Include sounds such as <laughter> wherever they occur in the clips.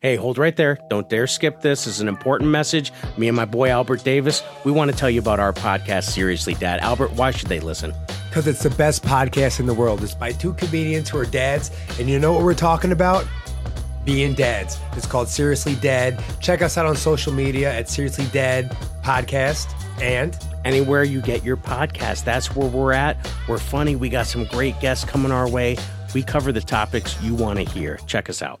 Hey, hold right there. Don't dare skip this. This is an important message. Me and my boy Albert Davis, we want to tell you about our podcast, Seriously Dad. Albert, why should they listen? Because it's the best podcast in the world. It's by two comedians who are dads. And you know what we're talking about? Being dads. It's called Seriously Dad. Check us out on social media at Seriously Dad Podcast. And anywhere you get your podcast, that's where we're at. We're funny. We got some great guests coming our way. We cover the topics you want to hear. Check us out.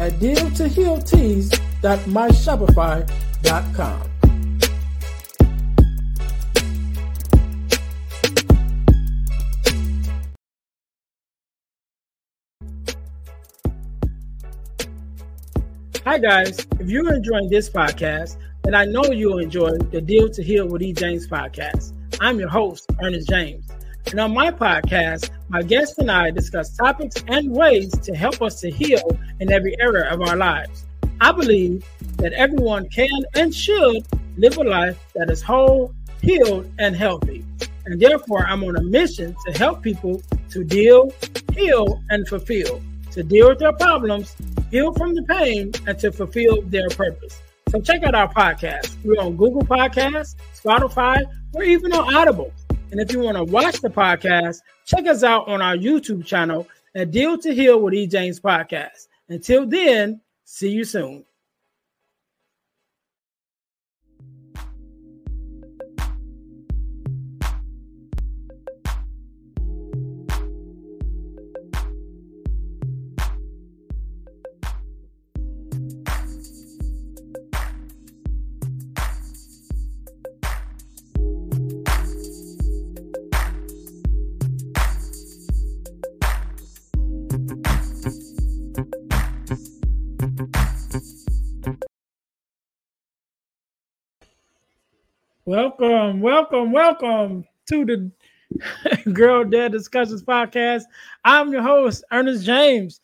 at Deal to Heal Tees Hi, guys. If you're enjoying this podcast, then I know you'll enjoy the Deal to Heal with E. James podcast. I'm your host, Earnest James. And on my podcast, my guests and I discuss topics and ways to help us to heal in every area of our lives. I believe that everyone can and should live a life that is whole, healed, and healthy. And therefore, I'm on a mission to help people to deal, heal, and fulfill, to deal with their problems, heal from the pain, and to fulfill their purpose. So check out our podcast. We're on Google Podcasts, Spotify, or even on Audible. And if you want to watch the podcast, check us out on our YouTube channel at Deal to Heal with E. James Podcast. Until then, See you soon. Welcome, welcome, welcome to the <laughs> Girl Dad Discussions podcast. I'm your host, Earnest James.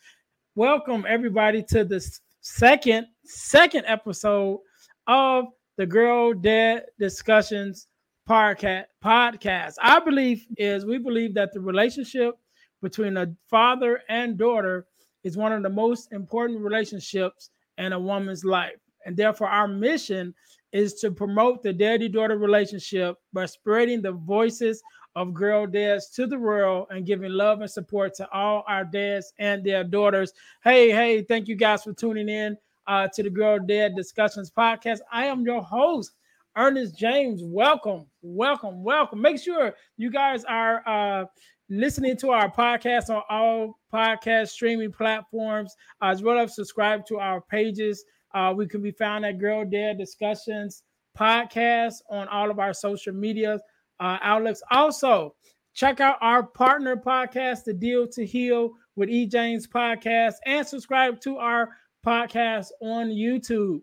Welcome everybody to the second second episode of the Girl Dad Discussions podcast. Podcast. Our belief is we believe that the relationship between a father and daughter is one of the most important relationships in a woman's life, and therefore our mission is to promote the daddy daughter relationship by spreading the voices of girl dads to the world and giving love and support to all our dads and their daughters. Hey, hey, thank you guys for tuning in uh, to the Girl Dad Discussions podcast. I am your host, Earnest James. Welcome, welcome, welcome. Make sure you guys are uh, listening to our podcast on all podcast streaming platforms, as well as subscribe to our pages uh, we can be found at Girl Dad Discussions podcast on all of our social media uh, outlets. Also, check out our partner podcast, The Deal to Heal with E. James Podcast, and subscribe to our podcast on YouTube.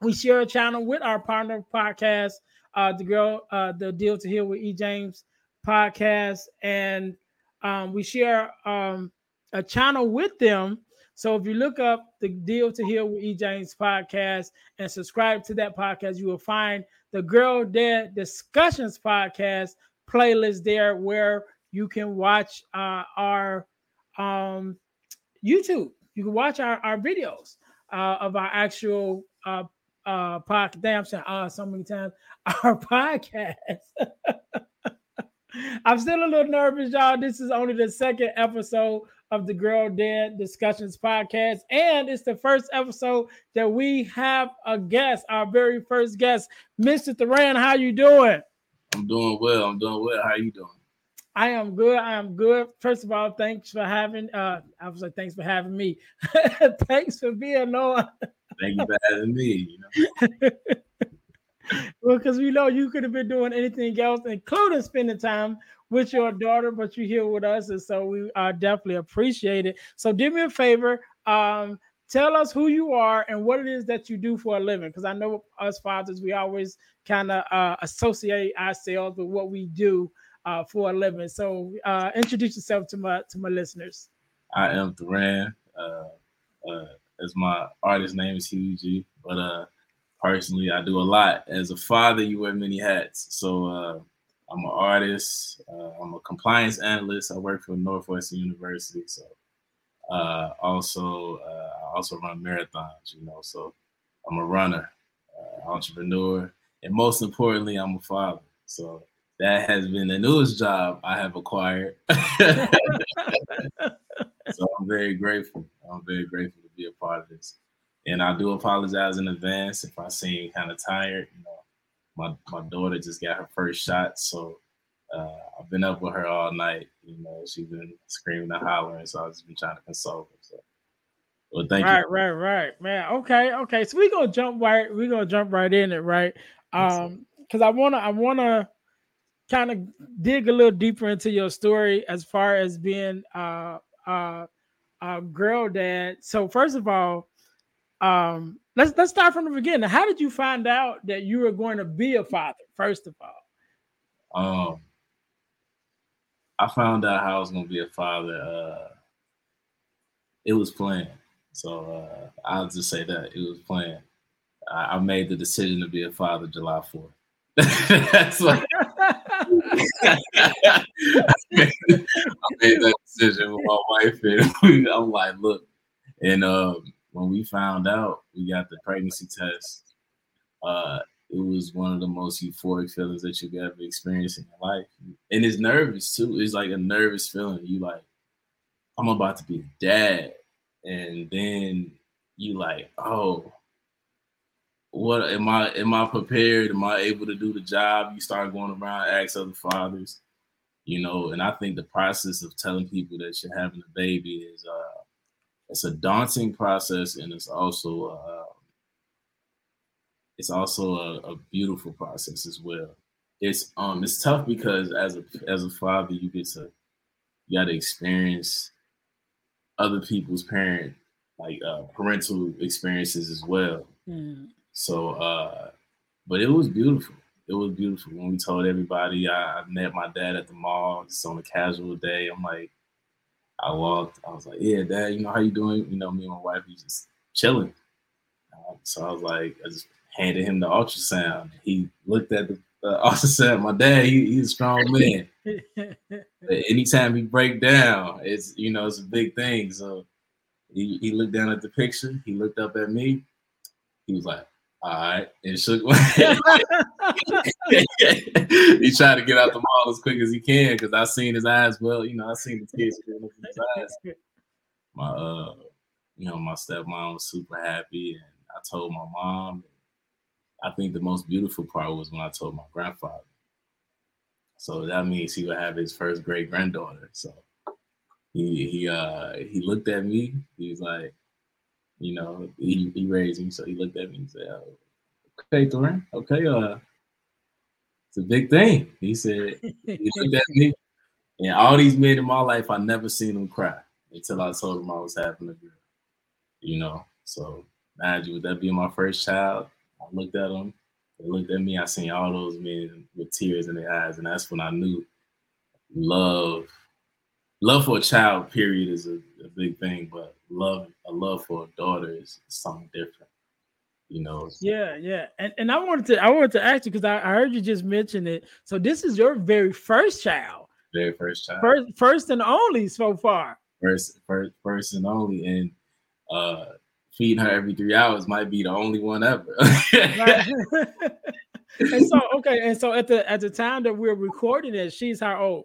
We share a channel with our partner podcast, uh, the girl, uh, the Deal to Heal with E. James podcast, and um, we share um, a channel with them so if you look up the Deal to Heal with E. James podcast and subscribe to that podcast, you will find the Girl Dad Discussions podcast playlist there where you can watch uh, our um, YouTube. You can watch our, our videos uh, of our actual uh, uh, podcast. Damn, saying uh, so many times <laughs> our podcast. <laughs> I'm still a little nervous, y'all. This is only the second episode of the Girl Dad Discussions podcast. And it's the first episode that we have a guest, our very first guest, Mr. Thuran. How you doing? I'm doing well. I'm doing well. How you doing? I am good. I am good. First of all, thanks for having uh I was like, thanks for having me. <laughs> thanks for being on. Thank you for having me. You know? <laughs> well, because we know you could have been doing anything else, including spending time with your daughter, but you're here with us, and so we uh, definitely appreciate it. So, do me a favor, um, tell us who you are and what it is that you do for a living. Because I know us fathers, we always kind of uh, associate ourselves with what we do uh, for a living. So uh, introduce yourself to my to my listeners. I am Thuran. Uh, uh, as my artist name is Hughie, but uh, personally, I do a lot. As a father, you wear many hats. So uh, I'm an artist. Uh, I'm a compliance analyst. I work for Northwestern University. So uh, also, uh, I also run marathons. You know, so I'm a runner, uh, entrepreneur, and most importantly, I'm a father. So that has been the newest job I have acquired. <laughs> <laughs> so I'm very grateful. I'm very grateful to be a part of this. And I do apologize in advance if I seem kind of tired. You know, my my daughter just got her first shot, so uh, I've been up with her all night. You know, she's been screaming and hollering, so I've just been trying to console her. So, well, thank right, you. Right, right, right, man. Okay, okay. So we're gonna jump right. We're gonna jump right in it, right? Um, because I wanna, I wanna kind of dig a little deeper into your story as far as being uh uh a girl dad. So first of all, um, let's let's start from the beginning. How did you find out that you were going to be a father? First of all, um, I found out how I was going to be a father. Uh, it was planned, so uh, I'll just say that it was planned. I, I made the decision to be a father July fourth. <laughs> That's like <laughs> I made that decision with my wife, and <laughs> I'm like, look, and um, when we found out we got the pregnancy test, uh, it was one of the most euphoric feelings that you've ever experienced in your life. And it's nervous too. It's like a nervous feeling. You like, I'm about to be a dad. And then you like, oh, what am I am I prepared? Am I able to do the job? You start going around, ask other fathers, you know, and I think the process of telling people that you're having a baby is uh it's a daunting process and it's also uh, it's also a, a, beautiful process as well. It's um it's tough because as a as a father you get to you got to experience other people's parent like uh, parental experiences as well. Mm. So uh but it was beautiful. It was beautiful when we told everybody I, I met my dad at the mall just on a casual day. I'm like I walked. I was like, "Yeah, Dad, you know how you doing?" You know, me and my wife we just chilling. Uh, so I was like, I just handed him the ultrasound. He looked at the uh, <laughs> ultrasound. My dad, he, he's a strong man. anytime he break down, it's you know it's a big thing. So he, he looked down at the picture. He looked up at me. He was like, all right, and <laughs> <laughs> he tried to get out the mall as quick as he can because I seen his eyes. Well, you know, I seen the tears in his eyes. My uh, you know, my stepmom was super happy, and I told my mom. I think the most beautiful part was when I told my grandfather. So that means he would have his first great granddaughter. So he he uh he looked at me. He was like, you know, he, he raised me, so he looked at me and said, oh, "Okay, Thuran, okay, uh, it's a big thing." He said, he <laughs> looked at me, and all these men in my life, I never seen them cry until I told him I was having a girl. You know, so imagine would that be my first child? I looked at him, they looked at me. I seen all those men with tears in their eyes, and that's when I knew love love for a child period is a, a, big thing but love a love for a daughter is something different you know? Yeah yeah. And, and i wanted to i wanted to ask you because I, I, heard you just mention it. So this is your very first child. Very first child. First first and only so far. First first first and only. And uh feeding her every three hours might be the only one ever. <laughs> <laughs> And so okay and so at the at the time that we're recording it she's how old?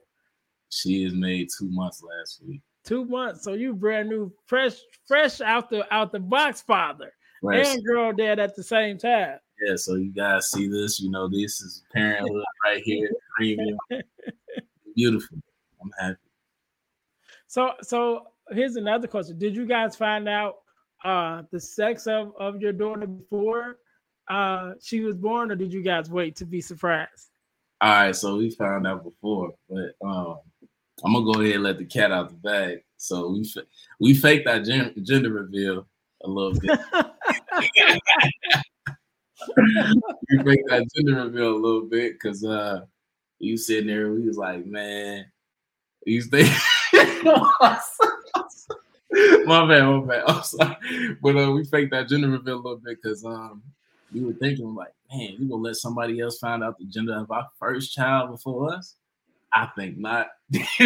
She is made two months last week. Two months. So you brand new, fresh, fresh out the out the box father and girl dad at the same time. Yeah, so you guys see this, you know, this is parenthood <laughs> right here, premium. Beautiful. I'm happy. So so here's another question. Did you guys find out uh the sex of, of your daughter before uh she was born, or did you guys wait to be surprised? All right, so we found out before, but um I'm gonna go ahead and let the cat out the bag. So we <laughs> <laughs> we faked our gender reveal a little bit. we faked that gender reveal a little bit because uh you sitting there, we was like, man, these things. <laughs> my bad, my bad. I'm sorry. But uh, we faked that gender reveal a little bit because um we were thinking like, man, we gonna let somebody else find out the gender of our first child before us? I think not. <laughs> the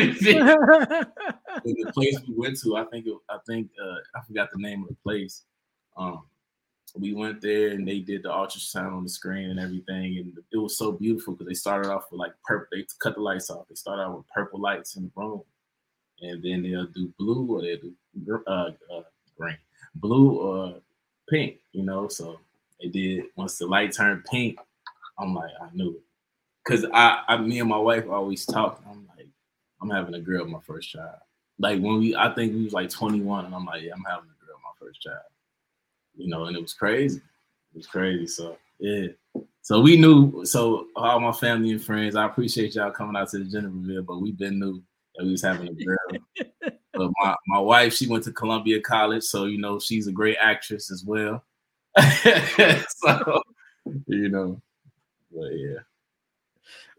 place we went to, I think I think uh, I forgot the name of the place. Um, we went there and they did the ultrasound on the screen and everything, and it was so beautiful because they started off with like purple. They cut the lights off. They started out with purple lights in the room, and then they'll do blue or they do uh, uh, green, blue or pink. You know, so they did. Once the light turned pink, I'm like, I knew it because I, I, me and my wife always talk. I'm like, I'm having a girl, my first child. Like when we, I think we was like 21, and I'm like, yeah, I'm having a girl, my first child. You know, and it was crazy. It was crazy. So yeah. So we knew. So all my family and friends, I appreciate y'all coming out to the gender reveal, but we been knew that we was having a girl. <laughs> but my my wife, she went to Columbia College, so you know she's a great actress as well. <laughs> so you know, but yeah.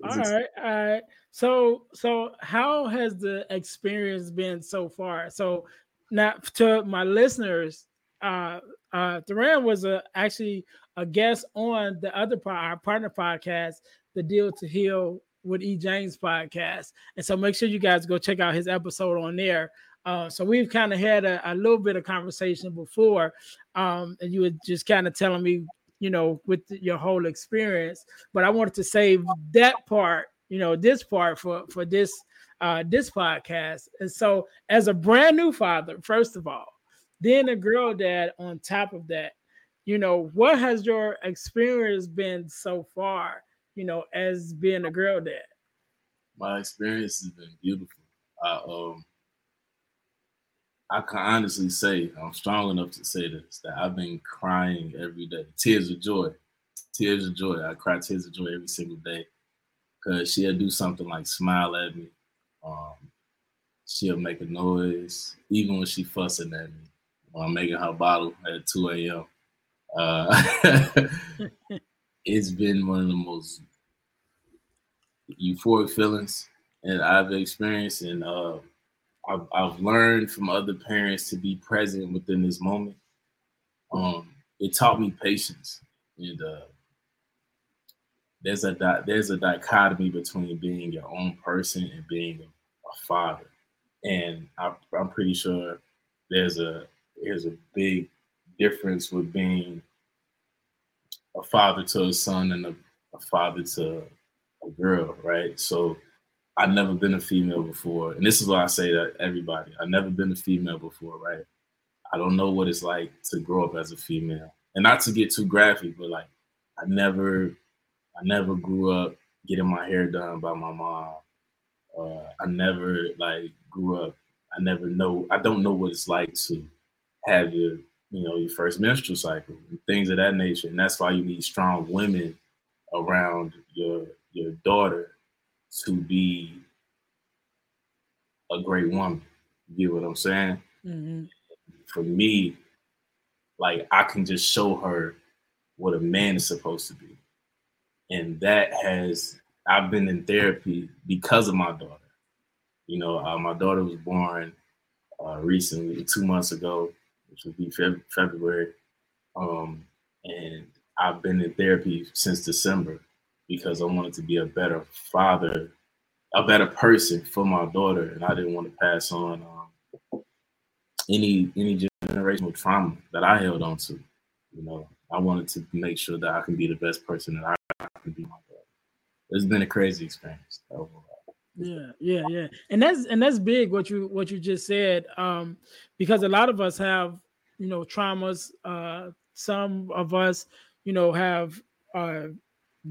All right, all right. So, so how has the experience been so far? So, now to my listeners, uh, uh, Thuran was a actually a guest on the other part, our partner podcast, the Deal to Heal with E James podcast, and so make sure you guys go check out his episode on there. Uh, so we've kind of had a, a, little bit of conversation before, um, and you were just kind of telling me you know, with your whole experience. But I wanted to save that part, you know, this part for for this uh this podcast. And so as a brand new father, first of all, then a girl dad on top of that, you know, what has your experience been so far, you know, as being a girl dad? My experience has been beautiful. I um I can honestly say, I'm strong enough to say this, that I've been crying every day. Tears of joy. Tears of joy. I cry tears of joy every single day. Cause she'll do something like smile at me. Um, she'll make a noise, even when she fussing at me. When I'm making her bottle at 2 a.m. Uh, <laughs> <laughs> it's been one of the most euphoric feelings that I've experienced, and uh, I've, I've learned from other parents to be present within this moment. Um, it taught me patience, and uh, there's a di- there's a dichotomy between being your own person and being a, father, and I, I'm pretty sure there's a there's a big difference with being a father to a son and a, a father to a girl, right? So I've never been a female before, and this is why I say that everybody. I've never been a female before, right? I don't know what it's like to grow up as a female, and not to get too graphic, but like I never, I never grew up getting my hair done by my mom. Uh, I never like grew up. I never know. I don't know what it's like to have your, you know, your first menstrual cycle and things of that nature. And that's why you need strong women around your your daughter to be a great woman. You get what I'm saying? Mm-hmm. For me, like I can just show her what a man is supposed to be. And that has, I've been in therapy because of my daughter. You know, uh, my daughter was born uh, recently, two months ago, which would be Feb- February. Um, and I've been in therapy since December because I wanted to be a better father, a better person for my daughter, and I didn't want to pass on um, any any generational trauma that I held on to. You know, I wanted to make sure that I can be the best person that I can be my daughter. It's been a crazy experience overall. Yeah, yeah, yeah, and that's and that's big what you what you just said, um, because a lot of us have you know traumas. Uh, some of us, you know, have uh,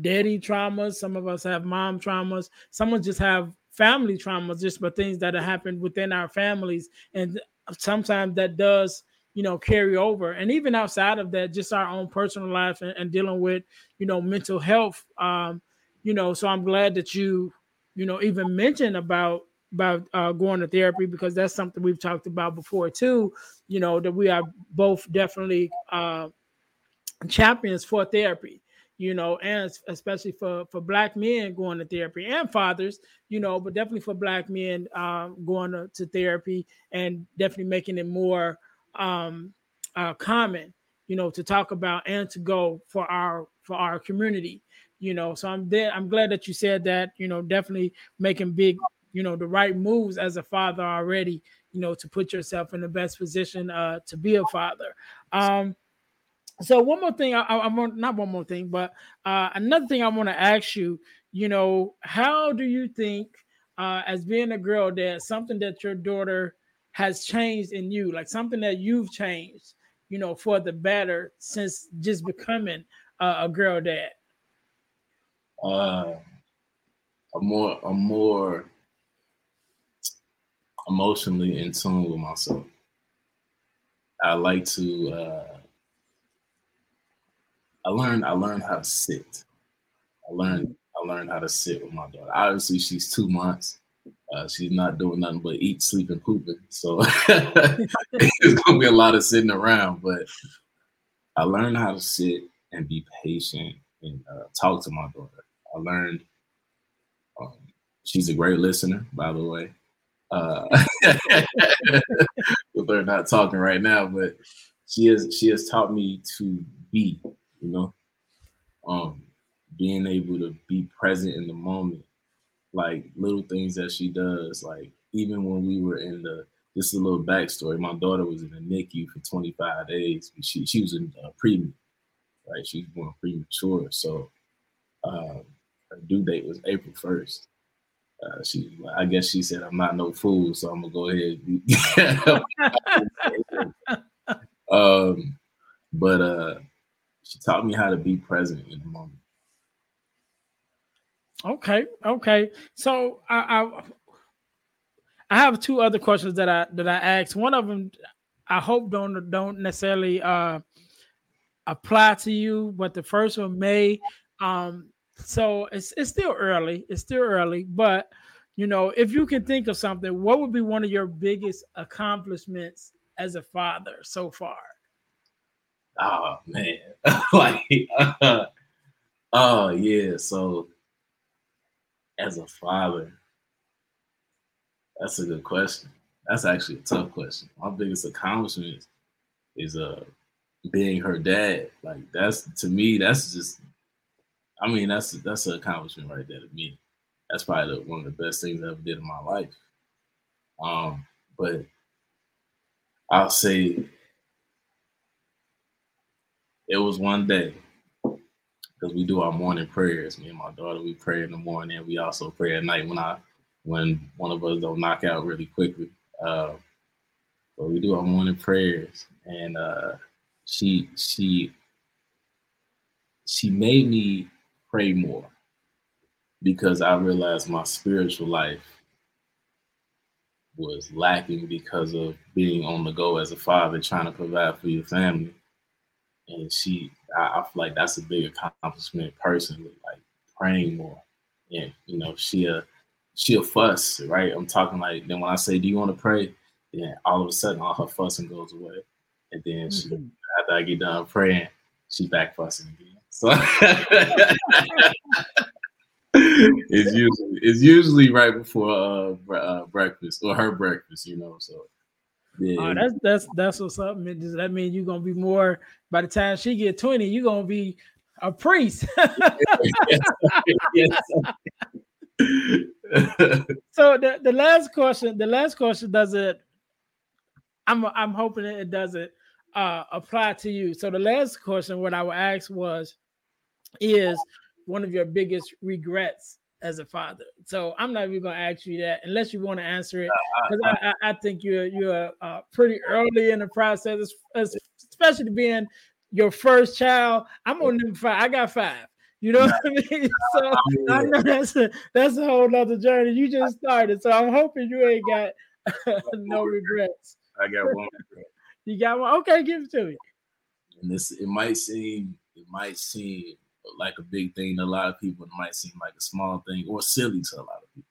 daddy traumas. Some of us have mom traumas. Some of us just have family traumas, just for things that have happened within our families. And sometimes that does, you know, carry over. And even outside of that, just our own personal life and, and dealing with, you know, mental health. Um, you know, so I'm glad that you, you know, even mentioned about, about uh, going to therapy because that's something we've talked about before too. You know that we are both definitely uh, champions for therapy. You know, and especially for for black men going to therapy and fathers, you know, but definitely for black men um, going to, to, therapy and definitely making it more um, uh, common, you know, to talk about and to go for our for our community you know. So i'm there i'm glad that you said that you know definitely making big you know the right moves as a father already you know to put yourself in the best position uh to be a father. Um so one more thing i, I want not one more thing but uh another thing i want to ask you you know how do you think uh as being a girl that something that your daughter has changed in you like something that you've changed you know for the better since just becoming uh, a girl dad uh a more a more emotionally in tune with myself. I like to uh, I learned I learned how to sit. I learned I learned how to sit with my daughter. Obviously, she's two months. Uh, she's not doing nothing but eat, sleep, and pooping. So <laughs> it's gonna be a lot of sitting around. But I learned how to sit and be patient and uh, talk to my daughter. I learned um, she's a great listener, by the way. Uh, <laughs> they're not talking right now, but she has she has taught me to be, you know, um, being able to be present in the moment, like little things that she does. Like even when we were in the just a little backstory, my daughter was in the NICU for 25 days. She she was in uh, pre, right? She was born premature, so um, her due date was April 1st. Uh, she, I guess she said, "I'm not no fool, so I'm gonna go ahead." <laughs> <laughs> um, but uh, she taught me how to be present in the moment. Okay, okay. So I, I, I have two other questions that I that I asked. One of them, I hope don't don't necessarily uh apply to you, but the first one may. Um, so it's it's still early. It's still early, but you know, if you can think of something, what would be one of your biggest accomplishments as a father so far? Oh man, <laughs> like uh, <laughs> oh yeah. So as a father, that's a good question. That's actually a tough question. My biggest accomplishment is uh being her dad. Like that's to me, that's just I mean, that's that's an accomplishment right there to me. That's probably the, one of the best things I ever did in my life. Um, but I'll say it was one day because we do our morning prayers. Me and my daughter, we pray in the morning. We also pray at night when I when one of us don't knock out really quickly. Uh, but we do our morning prayers, and uh, she she she made me pray more because I realized my spiritual life was lacking because of being on the go as a father, trying to provide for your family. And she, I, I feel like that's a big accomplishment personally, like praying more. And you know, she'll she'll fuss, right? I'm talking like then when I say, "Do you want to pray?" Then all of a sudden, all her fussing goes away, and then she, mm-hmm. after I get done praying, she back fussing again. So <laughs> it's usually it's usually right before uh, uh, breakfast or her breakfast, you know. So yeah, oh, that's that's that's what's up. Does that mean you're gonna be more by the time she get 20, you're gonna be a priest. <laughs> so the, the last question, the last question does it. I'm I'm hoping it doesn't uh, apply to you. So the last question, what I would ask was, is one of your biggest regrets as a father? So I'm not even going to ask you that unless you want to answer it, uh, uh, because uh. I, I, I, think you're you're uh, pretty early in the process, especially being your first child. I'm on number five. I got five. You know what I mean? <laughs> So I know that's a that's a whole nother journey. You just started, so I'm hoping you ain't got <laughs> no regrets. I got one regret. You got one? Okay, give it to me. And this it might seem it might seem like a big thing to a lot of people. It might seem like a small thing or silly to a lot of people.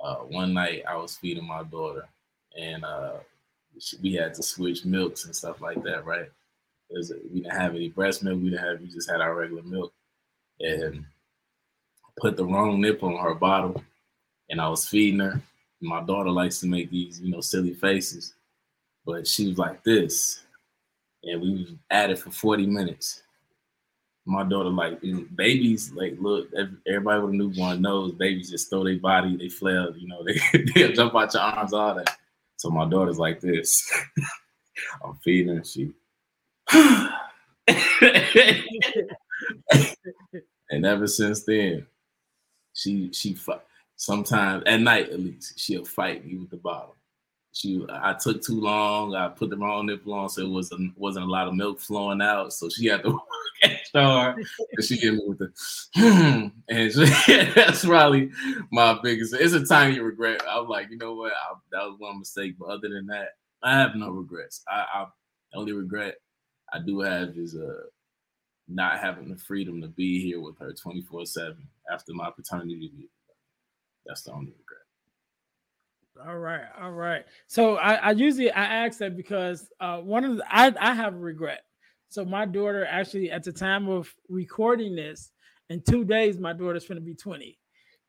uh, one night I was feeding my daughter, and uh, we had to switch milks and stuff like that, right? we didn't have any breast milk. We didn't have. We just had our regular milk, and put the wrong nip on her bottle, and I was feeding her. My daughter likes to make these, you know, silly faces, but she was like this, and we was at it for forty minutes. My daughter, like babies, like look, everybody with a newborn knows babies just throw their body, they flail, you know, <laughs> they they jump out your arms, all that. So my daughter's like this. <laughs> I'm feeding she <laughs> and ever since then, she she sometimes at night at least she'll fight me with the bottle. She I took too long. I put the wrong nipple on, so it wasn't wasn't a lot of milk flowing out. So she had to extra <laughs> hard. And she hit me with the hmm. and she, <laughs> that's probably my biggest. It's a tiny regret. I'm like, you know what? I, that was one mistake. But other than that, I have no regrets. I, I only regret I do have is uh not having the freedom to be here with her 24 7 after my paternity leave. That's the only regret. All right, all right. So I, I usually I ask that because uh, one of the, I I have a regret. So my daughter actually at the time of recording this, in two days my daughter's going to be 20.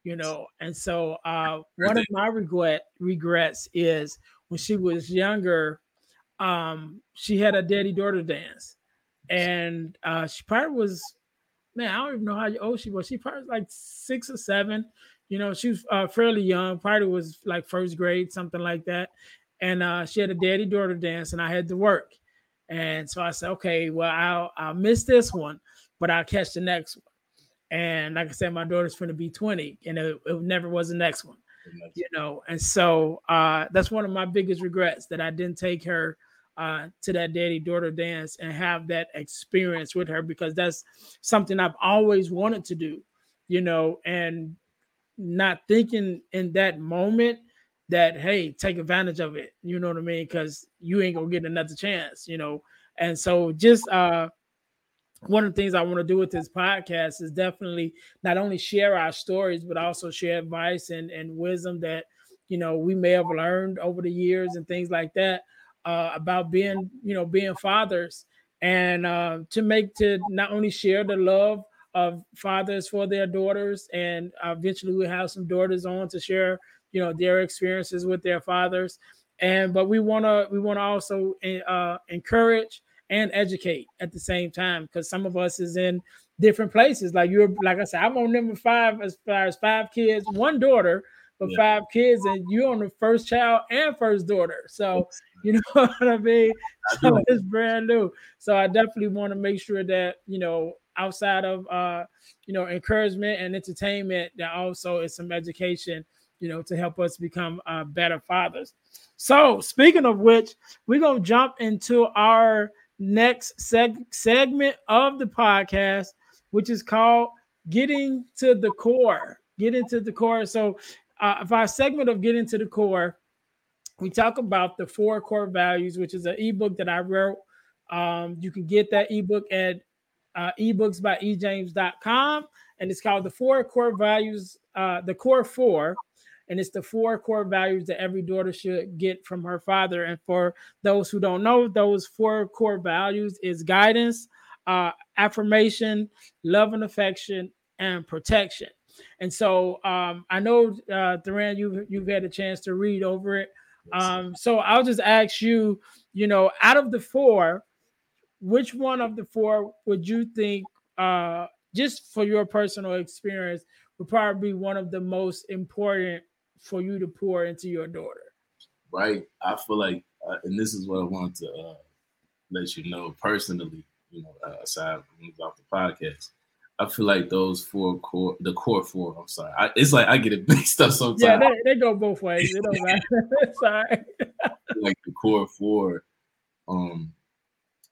You know, and so uh, one of my regret regrets is when she was younger, um, she had a daddy daughter dance, and uh, she probably was, man, I don't even know how old she was. She probably was like six or seven. You know, she was uh, fairly young. Probably was like first grade, something like that. And uh, she had a daddy daughter dance, and I had to work. And so I said, okay, well, I'll I'll miss this one, but I'll catch the next one. And like I said, my daughter's going to be 20, and it, it never was the next one you know? And so uh that's one of my biggest regrets that i didn't take her uh to that daddy daughter dance and have that experience with her because that's something i've always wanted to do you know? And not thinking in that moment that hey take advantage of it you know what i mean? Because you ain't gonna get another chance you know? And so just uh one of the things I want to do with this podcast is definitely not only share our stories, but also share advice and, and wisdom that you know we may have learned over the years and things like that uh, about being you know being fathers. And uh, to make to not only share the love of fathers for their daughters and eventually we have some daughters on to share you know their experiences with their fathers and but we want to we want to also uh, encourage and educate at the same time because some of us is in different places. Like you're, like I said, I'm on number five as far as five kids, one daughter, but yeah. five kids, and you're on the first child and first daughter. So you <laughs> know what I mean. So it's brand new. So I definitely want to make sure that you know outside of uh you know encouragement and entertainment, that also is some education you know to help us become uh, better fathers. So speaking of which, we're gonna jump into our next seg- segment of the podcast, which is called Getting to the Core. Getting to the core. So, uh, our segment of Getting to the Core, we talk about the four core values, which is an ebook that I wrote. Um, you can get that ebook at uh, ebooks by ejames.com, and it's called The Four Core Values, uh, the Core Four and it's the four core values that every daughter should get from her father. And for those who don't know, those four core values is guidance, uh, affirmation, love and affection, and protection. And so um, I know, uh, Thuran, you've you've had a chance to read over it. Um, so I'll just ask you, you know, out of the four, which one of the four would you think, uh, just for your personal experience, would probably be one of the most important for you to pour into your daughter? Right. I feel like, uh, and this is what I want to uh, let you know personally, you know, uh, aside from off the podcast. I feel like those four core, the core four. I'm sorry, I, it's like I get it <laughs> mixed up sometimes. Yeah, they, they go both ways. It don't matter. <laughs> <laughs> sorry. like the core four, um,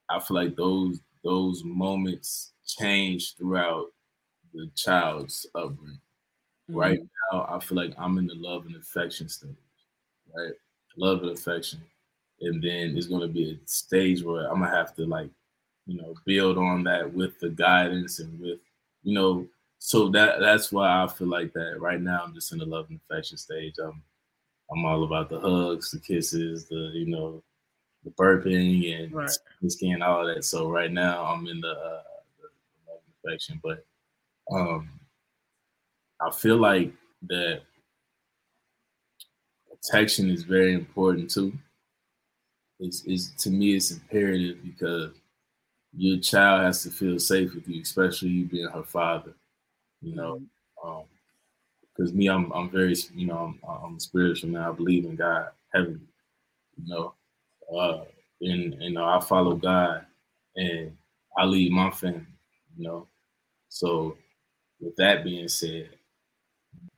I feel like those those moments change throughout the child's upbringing. Mm-hmm. Right now, I feel like I'm in the love and affection stage, right? Love and affection. And then it's going to be a stage where I'm going to have to, like, you know, build on that with the guidance and with, you know, so that that's why I feel like that right now. I'm just in the love and affection stage. I'm I'm all about the hugs, the kisses, the you know, the burping and right. skin, all that. So right now I'm in the, uh, the love and affection, but um, I feel like that protection is very important too. It's, it's to me it's imperative because your child has to feel safe with you, especially you being her father. You know, because um, me, I'm I'm very you know I'm, I'm spiritual now. I believe in God heavily. You know, uh, and you know I follow God, and I lead my family. You know, so with that being said,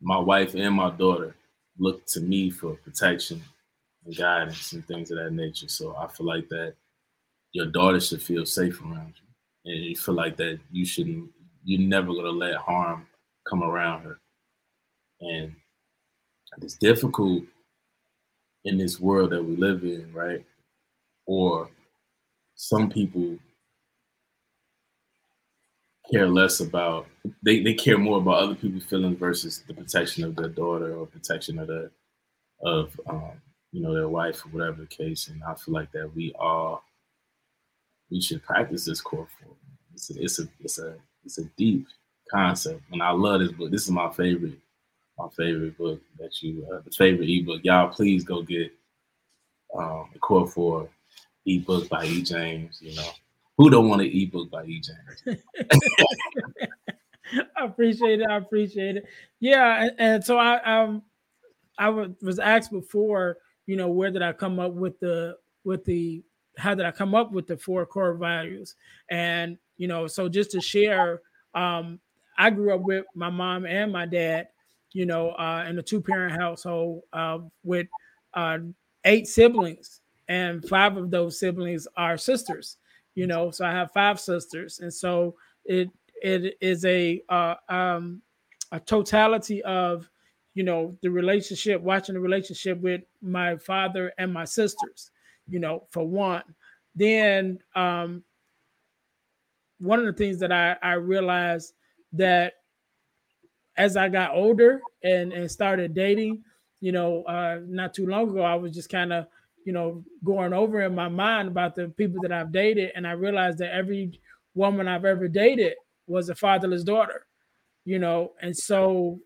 my wife and my daughter look to me for protection and guidance and things of that nature. So I feel like that your daughter should feel safe around you, and you feel like that you shouldn't. You're never gonna let harm come around her, and it's difficult in this world that we live in, right? Or some people care less about they, they care more about other people's feelings versus the protection of their daughter or protection of the of um, you know their wife or whatever the case. And i feel like that we all we should practice this core form. It's a, it's a it's a it's a deep concept. And i love this book. This is my favorite my favorite book that you uh, the favorite ebook. Y'all please go get um the core four ebook by e. James you know who don't want an ebook by E. James? <laughs> I appreciate it. I appreciate it. Yeah, and, and so I um I was asked before, you know, where did I come up with the with the how did I come up with the four core values? And you know, so just to share, um, I grew up with my mom and my dad, you know, uh, in a two parent household uh, with uh, eight siblings, and five of those siblings are sisters you know so i have five sisters and so it it is a uh, um a totality of you know the relationship watching the relationship with my father and my sisters you know for one. Then um one of the things that i i realized that as i got older and and started dating you know uh not too long ago i was just kind of you know, going over in my mind about the people that I've dated, and I realized that every woman I've ever dated was a fatherless daughter, you know, and so,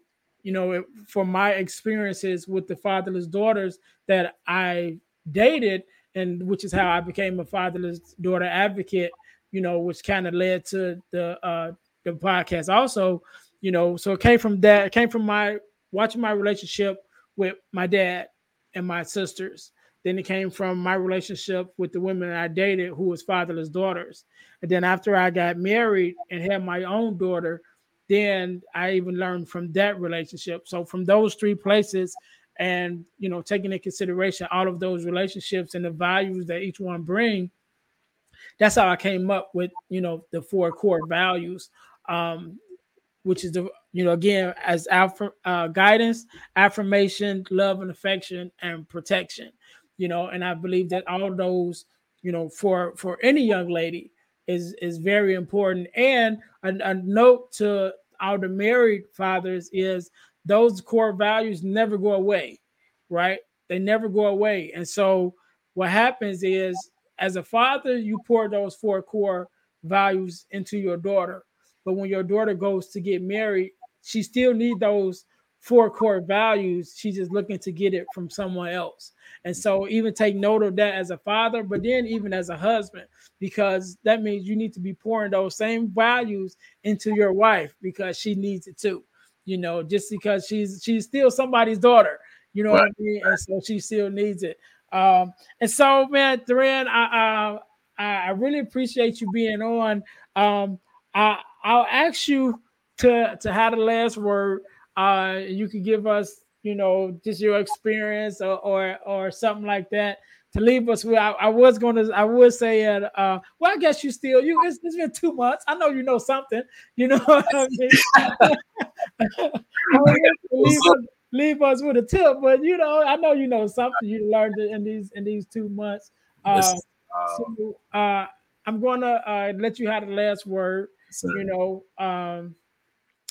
you know, it, for my experiences with the fatherless daughters that I dated, and which is how I became a fatherless daughter advocate, you know, which kind of led to the uh, the podcast also, you know, so it came from that, it came from my watching my relationship with my dad and my sisters then it came from my relationship with the women I dated who was fatherless daughters. And then after I got married and had my own daughter, then I even learned from that relationship. So from those three places, and you know, taking into consideration all of those relationships and the values that each one bring, that's how I came up with you know the four core values, um, which is the you know again as alpha, uh, guidance, affirmation, love and affection, and protection you know, and I believe that all those, you know, for for any young lady is is very important. And a, a note to all the married fathers is those core values never go away, right? They never go away. And so what happens is as a father, you pour those four core values into your daughter. But when your daughter goes to get married, she still need those four core values. She's just looking to get it from someone else. And so even take note of that as a father, but then even as a husband, because that means you need to be pouring those same values into your wife because she needs it too. You know, just because she's she's still somebody's daughter, you know right. what I mean? And so she still needs it. Um, and so man, Thuran, I, I I really appreciate you being on. Um, I I'll ask you to to have the last word. Uh, you could give us you know, just your experience or or, or something like that to leave us with. I, I was going to, I would say, uh, uh, well, I guess you still, you. It's, it's been two months. I know you know something. You know what I mean? <laughs> leave, us, leave us with a tip, but you know, I know you know something you learned in these in these two months. Uh, so, uh, I'm going to uh, let you have the last word. You know, um,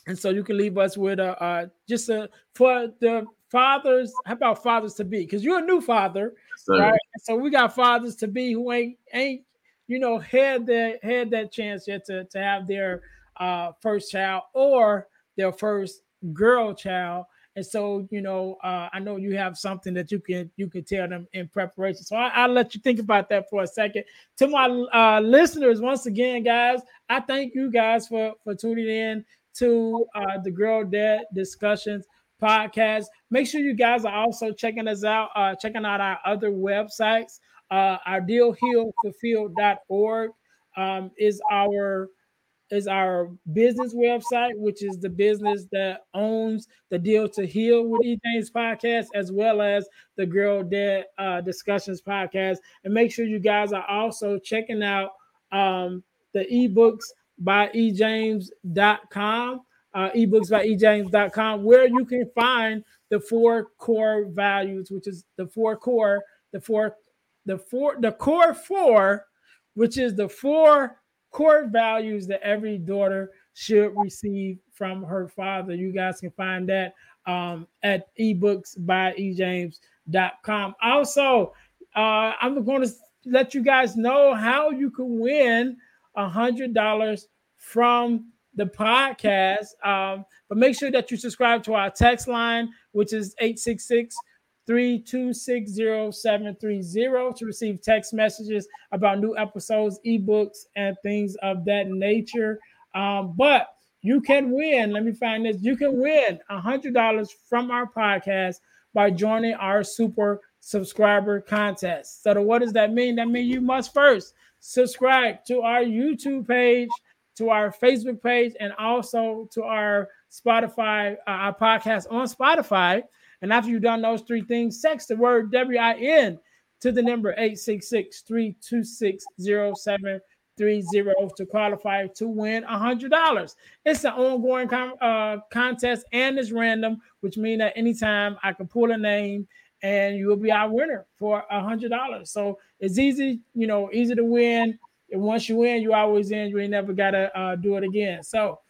And so you can leave us with a uh, just a for the fathers. How about fathers to be? Because you're a new father, so, right? So we got fathers to be who ain't ain't you know had that had that chance yet to to have their uh, first child or their first girl child. And so, you know, uh, I know you have something that you can you can tell them in preparation. So I, will let you think about that for a second. To my uh, listeners, once again, guys, I thank you guys for for tuning in to uh, the Girl Dad Discussions podcast. Make sure you guys are also checking us out, uh, checking out our other websites. Uh, our dealhealfulfilled.org um, is our is our business website, which is the business that owns the Deal to Heal with E. James podcast, as well as the Girl Dad uh, Discussions podcast. And make sure you guys are also checking out um, the ebooks by ejames.com, uh, ebooks by ejames.com, where you can find the four core values, which is the four core, the four, the four, the core four, which is the four core values that every daughter should receive from her father. You guys can find that um, at ebooks by ejames.com. Also, uh, I'm going to let you guys know how you can win a hundred dollars from the podcast. Um, but make sure that you subscribe to our text line, which is 866 3260730 to receive text messages about new episodes, ebooks, and things of that nature. Um, but you can win. Let me find this. You can win a hundred dollars from our podcast by joining our super subscriber contest. So, what does that mean? That means you must first subscribe to our YouTube page, to our Facebook page, and also to our Spotify, uh, our podcast on Spotify. And after you've done those three things, text the word WIN to the number 866 326 0730 to qualify to win $100. It's an ongoing uh, contest and it's random, which means that anytime I can pull a name and you will be our winner for a $100. So it's easy, you know, easy to win. And once you win, you always in. You ain't never got to uh, do it again. So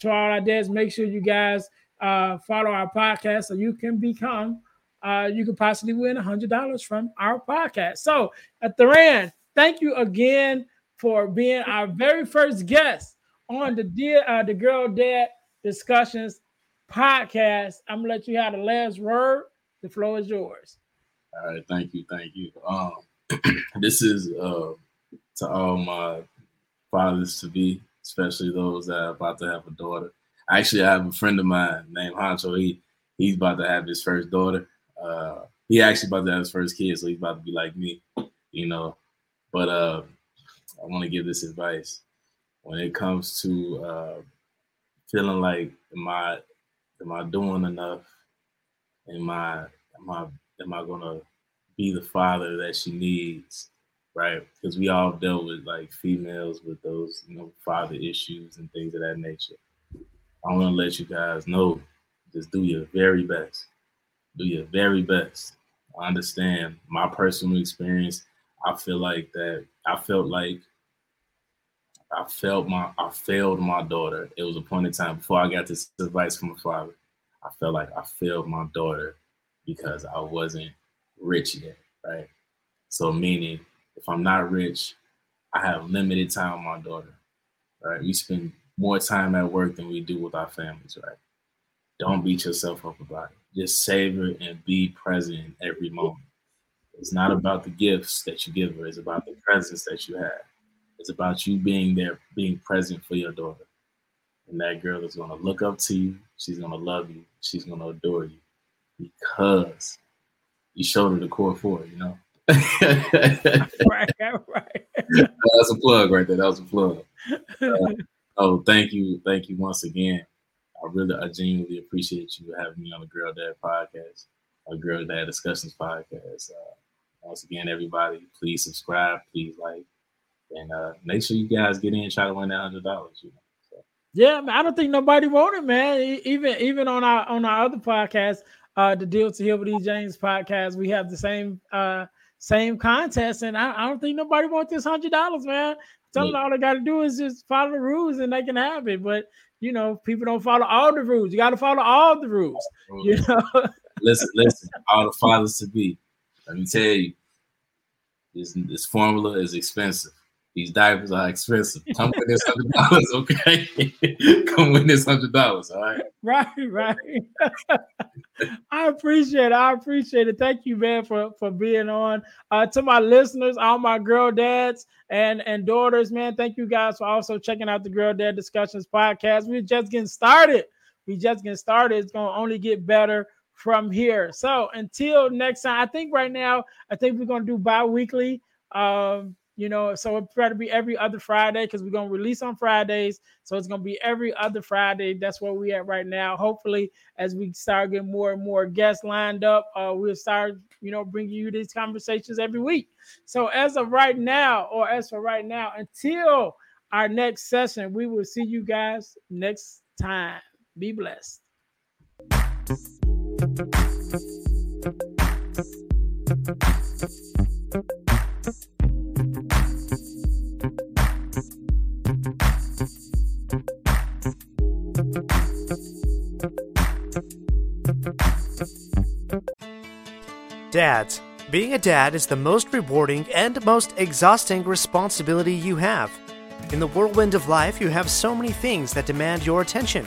to all our dads, make sure you guys uh, follow our podcast so you can become, uh, you could possibly win a $100 from our podcast. So, at the end, thank you again for being our very first guest on the Dear, uh, the Girl Dad Discussions podcast. I'm gonna let you have the last word. The floor is yours. All right, thank you, thank you. Um, <clears throat> this is uh, to all my fathers to be, especially those that are about to have a daughter. Actually, I have a friend of mine named Honcho. He he's about to have his first daughter. Uh, he actually about to have his first kid, so he's about to be like me, you know. But uh, I want to give this advice when it comes to uh, feeling like am I am I doing enough? Am I am I am I gonna be the father that she needs? Right? Because we all dealt with like females with those you know father issues and things of that nature. I want to let you guys know just do your very best. Do your very best. I understand my personal experience. I feel like that. I felt like I felt my I failed my daughter. It was a point in time before I got this advice from my father. I felt like I failed my daughter because I wasn't rich yet, right? So meaning if I'm not rich, I have limited time with my daughter. Right? We spend more time at work than we do with our families, right? Don't beat yourself up about it. Just savor and be present in every moment. It's not about the gifts that you give her, it's about the presence that you have. It's about you being there, being present for your daughter. And that girl is going to look up to you. She's going to love you. She's going to adore you because you showed her the core four, you know? <laughs> right, right. That's a plug right there. That was a plug. Uh, Oh, thank you, thank you once again. I really, I genuinely appreciate you having me on the Girl Dad podcast, a Girl Dad Discussions podcast. Uh, once again, everybody, please subscribe, please like, and uh, make sure you guys get in and try to win that hundred dollars. You know. Yeah, I don't think nobody wanted, man. Even even on our on our other podcast, uh, the Deal to Heal with E. James podcast, we have the same uh same contest, and I, I don't think nobody wants this hundred dollars, man. Tell them all they got to do is just follow the rules and they can have it. But you know, people don't follow all the rules. You got to follow all the rules. You know. listen, listen, all the fathers to be. Let me tell you, this this formula is expensive. These diapers are expensive. Come with this hundred dollars, okay? <laughs> Come with this hundred dollars, all right? Right, right. <laughs> I appreciate it. I appreciate it. Thank you, man, for for being on. Uh, to my listeners, all my girl dads and and daughters, man, thank you guys for also checking out the Girl Dad Discussions podcast. We're just getting started. We just getting started. It's gonna only get better from here. So until next time, I think right now, I think we're gonna do bi-weekly. Um, you know, so it try to be every other Friday because we're gonna release on Fridays. So it's gonna be every other Friday. That's where we at right now. Hopefully, as we start getting more and more guests lined up, uh, we'll start, you know, bringing you these conversations every week. So as of right now, or as for right now, until our next session, we will see you guys next time. Be blessed. Dads. Being a dad is the most rewarding and most exhausting responsibility you have. In the whirlwind of life, you have so many things that demand your attention.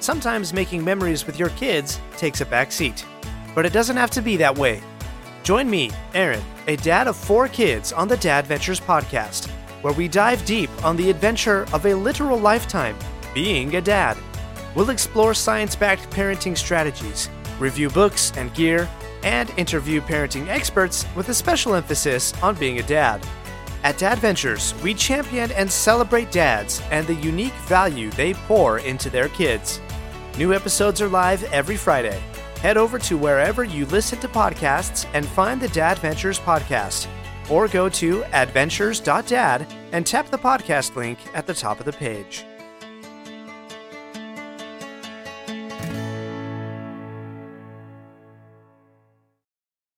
Sometimes making memories with your kids takes a back seat. But it doesn't have to be that way. Join me, Aaron, a dad of four kids, on the Dad Ventures podcast, where we dive deep on the adventure of a literal lifetime being a dad. We'll explore science backed parenting strategies, review books and gear, and interview parenting experts with a special emphasis on being a dad. At Dad Ventures, we champion and celebrate dads and the unique value they pour into their kids. New episodes are live every Friday. Head over to wherever you listen to podcasts and find the Dad Ventures podcast, or go to adventures.dad and tap the podcast link at the top of the page.